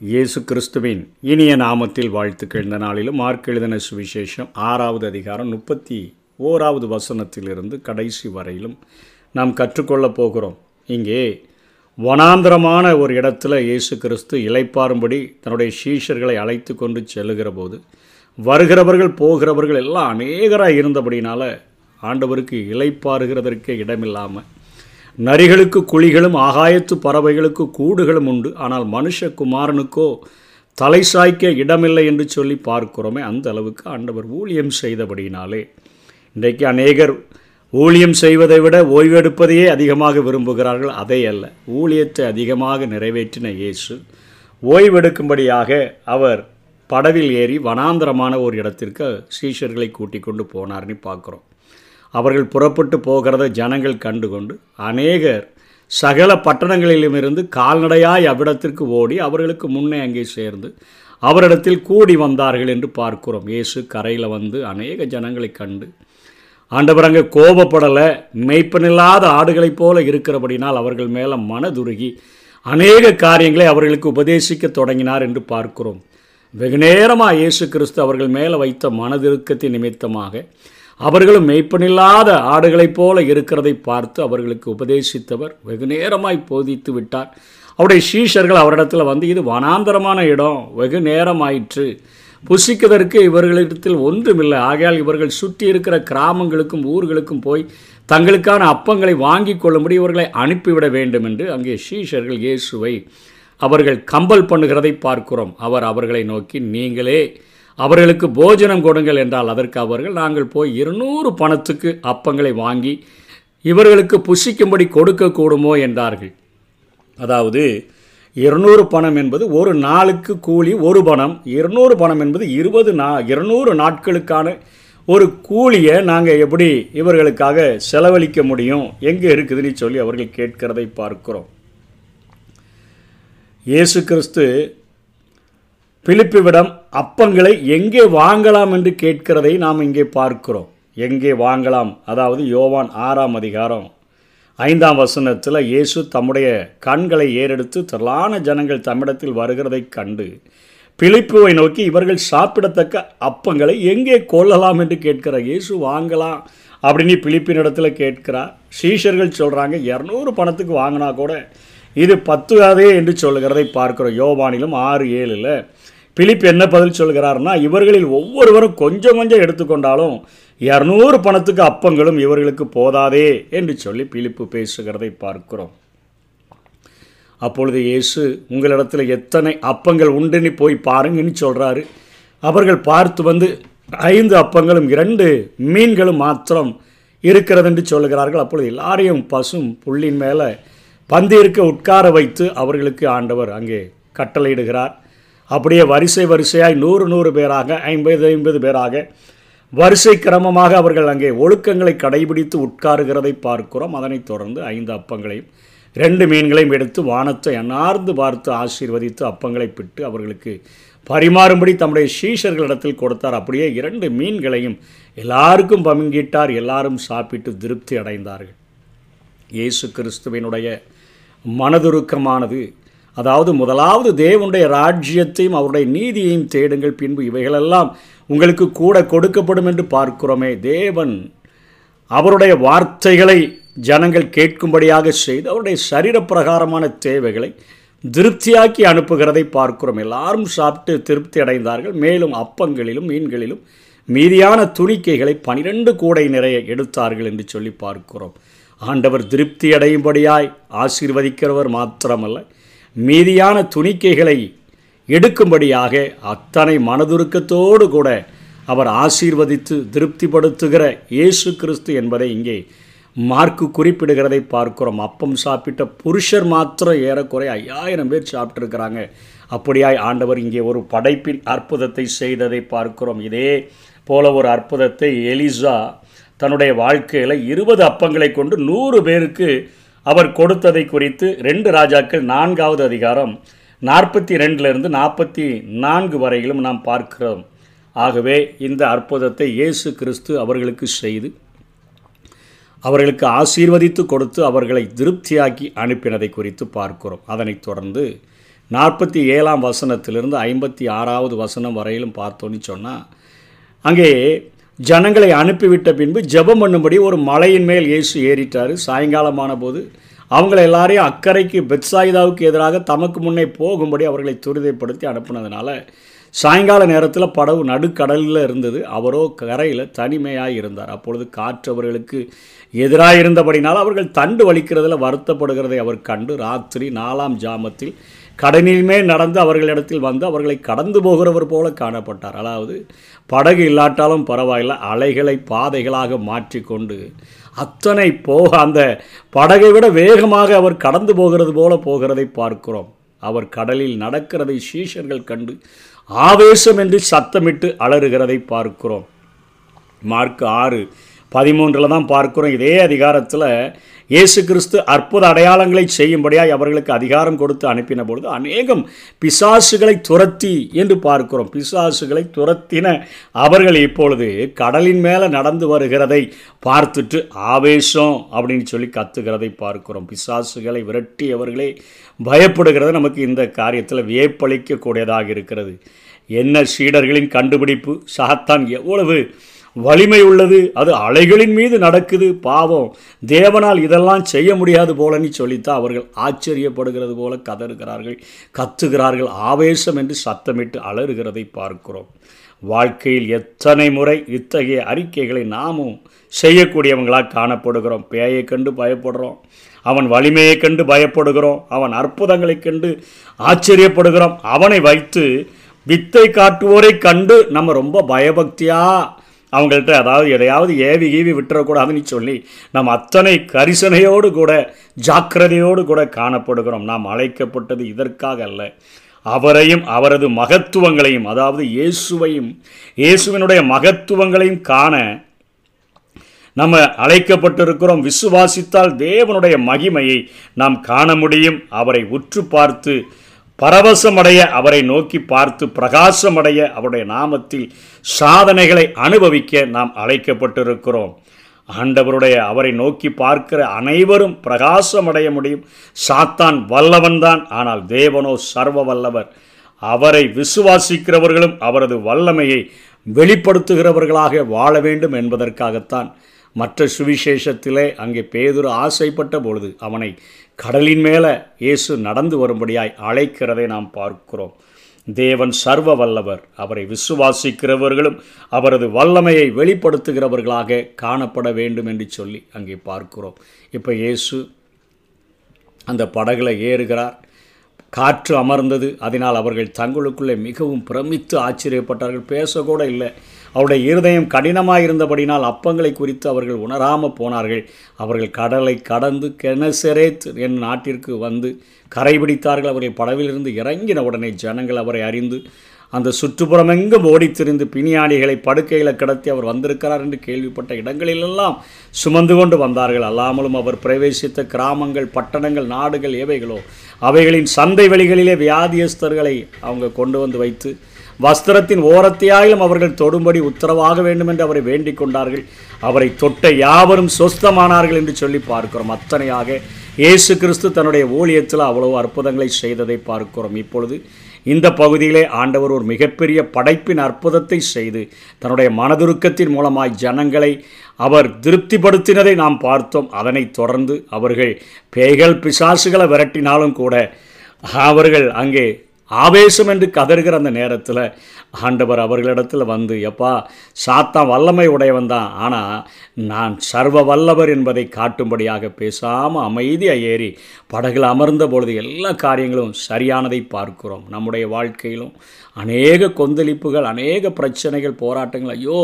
இயேசு கிறிஸ்துவின் இனிய நாமத்தில் வாழ்த்துக்கள். இந்த நாளிலும் மார்க் எழுதின சுவிசேஷம் ஆறாவது அதிகாரம் முப்பத்தி ஓராவது வசனத்திலிருந்து கடைசி வரையிலும் நாம் கற்றுக்கொள்ளப் போகிறோம். இங்கே வனாந்திரமான ஒரு இடத்துல இயேசு கிறிஸ்து இலைப்பாரும்படி தன்னுடைய சீஷர்களை அழைத்து கொண்டு செல்லுகிற போது வருகிறவர்கள் போகிறவர்கள் எல்லாம் அநேகராக இருந்தபடினால ஆண்டவருக்கு இலைப்பாருகிறதற்கே இடமில்லாமல் நரிகளுக்கு குழிகளும் ஆகாயத்து பறவைகளுக்கு கூடுகளும் உண்டு. ஆனால் மனுஷகுமாரனுக்கோ தலை சாய்க்க இடமில்லை என்று சொல்லி பார்க்கிறோமே அந்த அளவுக்கு ஆண்டவர் ஊழியம் செய்தபடினாலே இன்றைக்கு அநேகர் ஊழியம் செய்வதை விட ஓய்வெடுப்பதையே அதிகமாக விரும்புகிறார்கள். அதை அல்ல ஊழியத்தை அதிகமாக நிறைவேற்றின இயேசு ஓய்வெடுக்கும்படியாக அவர் படவில் ஏறி வனாந்தரமான ஒரு இடத்திற்கு சீஷர்களை கூட்டிக் கொண்டு போனார்னு பார்க்குறோம். அவர்கள் புறப்பட்டு போகிறத ஜனங்கள் கண்டுகொண்டு அநேகர் சகல பட்டணங்களிலுமிருந்து கால்நடையாய் அவ்விடத்திற்கு ஓடி அவர்களுக்கு முன்னே அங்கே சேர்ந்து அவரிடத்தில் கூடி வந்தார்கள் என்று பார்க்கிறோம். இயேசு கரையில் வந்து அநேக ஜனங்களை கண்டு ஆண்டவர் அங்கே கோபப்படலை மெய்ப்பனில்லாத ஆடுகளைப் போல இருக்கிறபடினால் அவர்கள் மேலே மனதுருகி அநேக காரியங்களை அவர்களுக்கு உபதேசிக்க தொடங்கினார் என்று பார்க்கிறோம். வெகு நேரமாக இயேசு கிறிஸ்து அவர்கள் மேலே வைத்த மனதிருக்கத்தின் நிமித்தமாக அவர்களும் மெய்ப்பனில்லாத ஆடுகளைப் போல இருக்கிறதை பார்த்து அவர்களுக்கு உபதேசித்தவர் வெகு நேரமாய் போதித்து விட்டார். அவருடைய சீஷர்கள் அவரிடத்தில் வந்து இது வனாந்தரமான இடம் வெகு நேரமாயிற்று. புசிக்கிறதற்கு இவர்களிடத்தில் ஒன்றுமில்லை. ஆகையால் இவர்கள் சுற்றி இருக்கிற கிராமங்களுக்கும் ஊர்களுக்கும் போய் தங்களுக்கான அப்பங்களை வாங்கி கொள்ளும்படி இவர்களை அனுப்பிவிட வேண்டும் என்று அங்கே சீஷர்கள் இயேசுவை அவர்கள் கம்பல் பண்ணுகிறதை பார்க்கிறோம். அவர் அவர்களை நோக்கி நீங்களே அவர்களுக்கு போஜனம் கொடுங்கள் என்றால் அதற்கு அவர்கள் நாங்கள் போய் இருநூறு பணத்துக்கு அப்பங்களை வாங்கி இவர்களுக்கு புஷிக்கும்படி கொடுக்கக்கூடுமோ? என்றார்கள். அதாவது இருநூறு பணம் என்பது ஒரு நாளுக்கு கூலி ஒரு பணம் இருநூறு பணம் என்பது இருபது நா இருநூறு நாட்களுக்கான ஒரு கூலியை நாங்கள் எப்படி இவர்களுக்காக செலவழிக்க முடியும்? எங்கே இருக்குதுன்னு சொல்லி அவர்கள் கேட்கிறதை பார்க்கிறோம். இயேசு கிறிஸ்து பிலிப்பிவிடம் அப்பங்களை எங்கே வாங்கலாம் என்று கேட்கிறதை நாம் இங்கே பார்க்கிறோம். எங்கே வாங்கலாம்? அதாவது யோவான் ஆறாம் அதிகாரம் ஐந்தாம் வசனத்தில் இயேசு தம்முடைய கண்களை ஏறெடுத்து திரளான ஜனங்கள் தம்மிடத்தில் வருகிறதைக் கண்டு பிலிப்புவை நோக்கி இவர்கள் சாப்பிடத்தக்க அப்பங்களை எங்கே கொள்ளலாம் என்று கேட்கிறார். இயேசு வாங்கலாம் அப்படின்னு பிலிப்பினிடத்தில் கேட்கிறார். சீஷர்கள் சொல்கிறாங்க இரநூறு பணத்துக்கு வாங்கினா கூட இது பத்துகாதே என்று சொல்லுகிறதை பார்க்கிறோம். யோவானிலும் ஆறு ஏழில். பிலிப் என்ன பதில் சொல்கிறார்னா இவர்களில் ஒவ்வொருவரும் கொஞ்சம் கொஞ்சம் எடுத்துக்கொண்டாலும் இரநூறு பணத்துக்கு அப்பங்களும் இவர்களுக்கு போதாதே என்று சொல்லி பிலிப்பு பேசுகிறதை பார்க்கிறோம். அப்பொழுது இயேசு உங்களிடத்தில் எத்தனை அப்பங்கள் உண்டுன்னு போய் பாருங்கன்னு சொல்கிறாரு அவர்கள் பார்த்து வந்து ஐந்து அப்பங்களும் இரண்டு மீன்களும் மாத்திரம் இருக்கிறது என்று சொல்லுகிறார்கள். அப்பொழுது எல்லாரையும் பசும் புள்ளின் மேலே பந்திருக்க உட்கார வைத்து அவர்களுக்கு ஆண்டவர் அங்கே கட்டளையிடுகிறார். அப்படியே வரிசை வரிசையாய் நூறு நூறு பேராக ஐம்பது ஐம்பது பேராக வரிசை கிரமமாக அவர்கள் அங்கே ஒழுக்கங்களை கடைபிடித்து உட்காருகிறதை பார்க்கிறோம். அதனைத் தொடர்ந்து ஐந்து அப்பங்களையும் ரெண்டு மீன்களையும் எடுத்து வானத்தை அன்னார்ந்து பார்த்து ஆசீர்வதித்து அப்பங்களை பிட்டு அவர்களுக்கு பரிமாறும்படி தம்முடைய சீஷர்களிடத்தில் கொடுத்தார். அப்படியே இரண்டு மீன்களையும் எல்லாருக்கும் பங்கிட்டார். எல்லாரும் சாப்பிட்டு திருப்தி அடைந்தார்கள். இயேசு கிறிஸ்துவினுடைய மனதுருக்கமானது. அதாவது முதலாவது தேவனுடைய ராஜ்யத்தையும் அவருடைய நீதியையும் தேடுங்கள் பின்பு இவைகளெல்லாம் உங்களுக்கு கூட கொடுக்கப்படும் என்று பார்க்கிறோமே. தேவன் அவருடைய வார்த்தைகளை ஜனங்கள் கேட்கும்படியாக செய்து அவருடைய சரீரப்பிரகாரமான தேவைகளை திருப்தியாக்கி அனுப்புகிறதை பார்க்கிறோம். எல்லாரும் சாப்பிட்டு திருப்தி அடைந்தார்கள். மேலும் அப்பங்களிலும் மீன்களிலும் மீதியான துணிக்கைகளை பனிரெண்டு கூடை நிறைய எடுத்தார்கள் என்று சொல்லி பார்க்கிறோம். ஆண்டவர் திருப்தி அடையும்படியாய் ஆசீர்வதிக்கிறவர் மாத்திரமல்ல மீதியான துணிக்கைகளை எடுக்கும்படியாக அத்தனை மனதுருக்கத்தோடு கூட அவர் ஆசீர்வதித்து திருப்திப்படுத்துகிற இயேசு கிறிஸ்து என்பதை இங்கே மார்க்கு குறிப்பிடுகிறதை பார்க்கிறோம். அப்பம் சாப்பிட்ட புருஷர் மாத்திரம் ஏறக்குறை ஐயாயிரம் பேர் சாப்பிட்ருக்கிறாங்க அப்படியாய் ஆண்டவர் இங்கே ஒரு படைப்பின் அற்புதத்தை செய்ததை பார்க்கிறோம். இதே போல ஒரு அற்புதத்தை எலிசா தன்னுடைய வாழ்க்கையில் இருபது அப்பங்களை கொண்டு நூறு பேருக்கு அவர் கொடுத்ததை குறித்து ரெண்டு ராஜாக்கள் நான்காவது அதிகாரம் நாற்பத்தி ரெண்டிலிருந்து நாற்பத்தி நான்கு வரையிலும் நாம் பார்க்கிறோம். ஆகவே இந்த அற்புதத்தை இயேசு கிறிஸ்து அவர்களுக்கு செய்து அவர்களுக்கு ஆசீர்வதித்து கொடுத்து அவர்களை திருப்தியாக்கி அனுப்பினதை குறித்து பார்க்கிறோம். அதனைத் தொடர்ந்து நாற்பத்தி ஏழாம் வசனத்திலிருந்து ஐம்பத்தி ஆறாவது வசனம் வரையிலும் பார்த்தோன்னு சொன்னால் அங்கே ஜனங்களை அனுப்பிவிட்ட பின்பு ஜெபம் பண்ணும்படி ஒரு மலையின் மேல் இயேசு ஏறிட்டார். சாயங்காலமான போது அவங்கள எல்லாரையும் அக்கறைக்கு பெட்சாயிதாவுக்கு எதிராக தமக்கு முன்னே போகும்படி அவர்களை துரிதப்படுத்தி அனுப்புனதுனால சாயங்கால நேரத்தில் படவு நடுக்கடலில் இருந்தது. அவரோ கரையில் தனிமையாக இருந்தார். அப்பொழுது காற்று அவர்களுக்கு எதிராக இருந்தபடினால் அவர்கள் தண்டு வலிக்கிறதில் வருத்தப்படுகிறதை அவர் கண்டு ராத்திரி நாலாம் ஜாமத்தில் கடனிலுமே நடந்து அவர்களிடத்தில் வந்து அவர்களை கடந்து போகிறவர் போல காணப்பட்டார். அதாவது படகு இல்லாட்டாலும் பரவாயில்லை அலைகளை பாதைகளாக மாற்றிக்கொண்டு அத்தனை போக அந்த படகை விட வேகமாக அவர் கடந்து போகிறது போல போகிறதை பார்க்கிறோம். அவர் கடலில் நடக்கிறதை சீஷர்கள் கண்டு ஆவேசம் என்று சத்தமிட்டு அலறுகிறதை பார்க்கிறோம். மார்க் ஆறு பதிமூன்றில் தான் பார்க்கிறோம். இதே அதிகாரத்தில் இயேசு கிறிஸ்து அற்புத அடையாளங்களை செய்யும்படியாய் அவர்களுக்கு அதிகாரம் கொடுத்து அனுப்பின பொழுது அநேகம் பிசாசுகளை துரத்தி என்று பார்க்கிறோம். பிசாசுகளை துரத்தின அவர்கள் இப்பொழுது கடலின் மேலே நடந்து வருகிறதை பார்த்துட்டு ஆவேசம் அப்படின்னு சொல்லி கத்துகிறதை பார்க்கிறோம். பிசாசுகளை விரட்டியவர்களே பயப்படுகிறது. நமக்கு இந்த காரியத்தில் வியப்பளிக்கக்கூடியதாக இருக்கிறது. என்ன சீடர்களின் கண்டுபிடிப்பு? சாத்தான் எவ்வளவு வலிமை உள்ளது அது அலைகளின் மீது நடக்குது பாவம். தேவனால் இதெல்லாம் செய்ய முடியாது போலன்னு சொல்லித்தான் அவர்கள் ஆச்சரியப்படுகிறது போல கதறுகிறார்கள் கத்துகிறார்கள். ஆவேசம் என்று சத்தமிட்டு அலறுகிறதை பார்க்கிறோம். வாழ்க்கையில் எத்தனை முறை இத்தகைய அறிக்கைகளை நாமும் செய்யக்கூடியவங்களாக காணப்படுகிறோம். பேயை கண்டு பயப்படுறோம் அவன் வலிமையை கண்டு பயப்படுகிறோம் அவன் அற்புதங்களை கண்டு ஆச்சரியப்படுகிறோம். அவனை வைத்து வித்தை காட்டுவோரை கண்டு நம்ம ரொம்ப பயபக்தியாக அவங்கள்ட்ட அதாவது எதையாவது ஏவி கீவி விட்டுறக்கூடாதுன்னு சொல்லி நாம் அத்தனை கரிசனையோடு கூட ஜாக்கிரதையோடு கூட காணப்படுகிறோம். நாம் அழைக்கப்பட்டது இதற்காக அல்ல. அவரையும் அவரது மகத்துவங்களையும் அதாவது இயேசுவையும் இயேசுவினுடைய மகத்துவங்களையும் காண நம்ம அழைக்கப்பட்டிருக்கிறோம். விசுவாசித்தால் தேவனுடைய மகிமையை நாம் காண முடியும். அவரை உற்று பார்த்து பரவசமடைய அவரை நோக்கி பார்த்து பிரகாசமடைய அவருடைய நாமத்தில் சாதனைகளை அனுபவிக்க நாம் அழைக்கப்பட்டிருக்கிறோம். ஆண்டவருடைய அவரை நோக்கி பார்க்கிற அனைவரும் பிரகாசமடைய முடியும். சாத்தான் வல்லவன்தான் ஆனால் தேவனோ சர்வ வல்லவர் அவரை விசுவாசிக்கிறவர்களும் அவரது வல்லமையை வெளிப்படுத்துகிறவர்களாக வாழ வேண்டும் என்பதற்காகத்தான் மற்ற சுவிசேஷத்திலே அங்கே பேதுரு ஆசைப்பட்ட பொழுது அவனை கடலின் மேலே இயேசு நடந்து வரும்படியாய் அழைக்கிறதை நாம் பார்க்கிறோம். தேவன் சர்வ வல்லவர். அவரை விசுவாசிக்கிறவர்களும் அவரது வல்லமையை வெளிப்படுத்துகிறவர்களாக காணப்பட வேண்டும் என்று சொல்லி அங்கே பார்க்கிறோம். இப்போ இயேசு அந்த படகுல ஏறுகிறார். காற்று அமர்ந்தது. அதனால் அவர்கள் தங்களுக்குள்ளே மிகவும் பிரமித்து ஆச்சரியப்பட்டார்கள். பேசக்கூட இல்லை. அவருடைய இருதயம் கடினமாக இருந்தபடினால் அப்பங்களை குறித்து அவர்கள் உணராமல் போனார்கள். அவர்கள் கடலை கடந்து கெனசெரேத் என் நாட்டிற்கு வந்து கரைபிடித்தார்கள். அவரை படவிலிருந்து இறங்கின உடனே ஜனங்கள் அவரை அறிந்து அந்த சுற்றுப்புறமெங்கும் ஓடித்திருந்து பிணியாணிகளை படுக்கையில் கிடத்தி அவர் வந்திருக்கிறார் என்று கேள்விப்பட்ட இடங்களிலெல்லாம் சுமந்து கொண்டு வந்தார்கள். அல்லாமலும் அவர் பிரவேசித்த கிராமங்கள் பட்டணங்கள் நாடுகள் ஏவைகளோ அவைகளின் சந்தை வெளிகளிலே வியாதியஸ்தர்களை அவங்க கொண்டு வந்து வைத்து வஸ்திரத்தின் ஓரத்தையாயிலும் அவர்கள் தொடும்படி உத்தரவாக வேண்டும் என்று அவரை வேண்டிக் கொண்டார்கள். அவரை தொட்ட யாவரும் சொஸ்தமானார்கள் என்று சொல்லி பார்க்கிறோம். அத்தனையாக இயேசு கிறிஸ்து தன்னுடைய ஊழியத்தில் அவ்வளவு அற்புதங்களை செய்ததை பார்க்கிறோம். இப்பொழுது இந்த பகுதியிலே ஆண்டவர் ஒரு மிகப்பெரிய படைப்பின் அற்புதத்தை செய்து தன்னுடைய மனதுருக்கத்தின் மூலமாய் ஜனங்களை அவர் திருப்திப்படுத்தினதை நாம் பார்த்தோம். அதனைத் தொடர்ந்து அவர்கள் பேய்கள் பிசாசுகளை விரட்டினாலும் கூட அவர்கள் அங்கே ஆவேசம் என்று கதறுகிற அந்த நேரத்தில் ஆண்டவர் அவர்களிடத்தில் வந்து எப்பா சாத்தான் வல்லமை உடையவன் தான். ஆனால் நான் சர்வ வல்லவர் என்பதை காட்டும்படியாக பேசாமல் அமைதியாக ஏறி படகில் அமர்ந்த பொழுது எல்லா காரியங்களும் சரியானதை பார்க்கிறோம். நம்முடைய வாழ்க்கையிலும் அநேக கொந்தளிப்புகள் அநேக பிரச்சனைகள் போராட்டங்கள். ஐயோ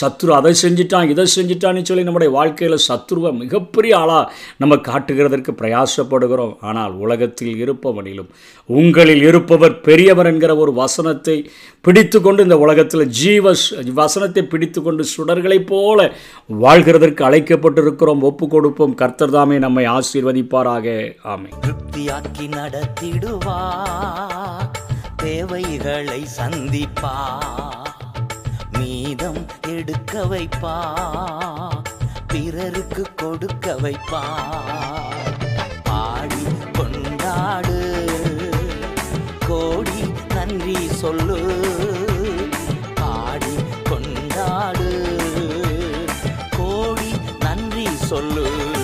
சத்ரு அதை செஞ்சிட்டான் இதை செஞ்சிட்டான்னு சொல்லி நம்முடைய வாழ்க்கையில் சத்ருவை மிகப்பெரிய ஆளாக நம்ம காட்டுகிறதற்கு பிரயாசப்படுகிறோம். ஆனால் உலகத்தில் இருப்பவனிலும் உங்களில் இருப்பவர் பெரியவர் என்கிற ஒரு வசனத்தை பிடித்து கொண்டு இந்த உலகத்தில் ஜீவ வசனத்தை பிடித்து கொண்டு சுடர்களைப் போல வாழ்கிறதற்கு அழைக்கப்பட்டிருக்கிறோம். ஒப்பு கொடுப்போம். கர்த்தர் தாமே நம்மை ஆசீர்வதிப்பாராக. ஆமை திருப்தியாக்கி நடத்திடுவா தேவைகளை சந்திப்பா மீதம் எடுக்க வைப்பா பிறருக்கு கொடுக்க வைப்பா பாடி கொண்டாடு. சொல்லு. சொல்லு.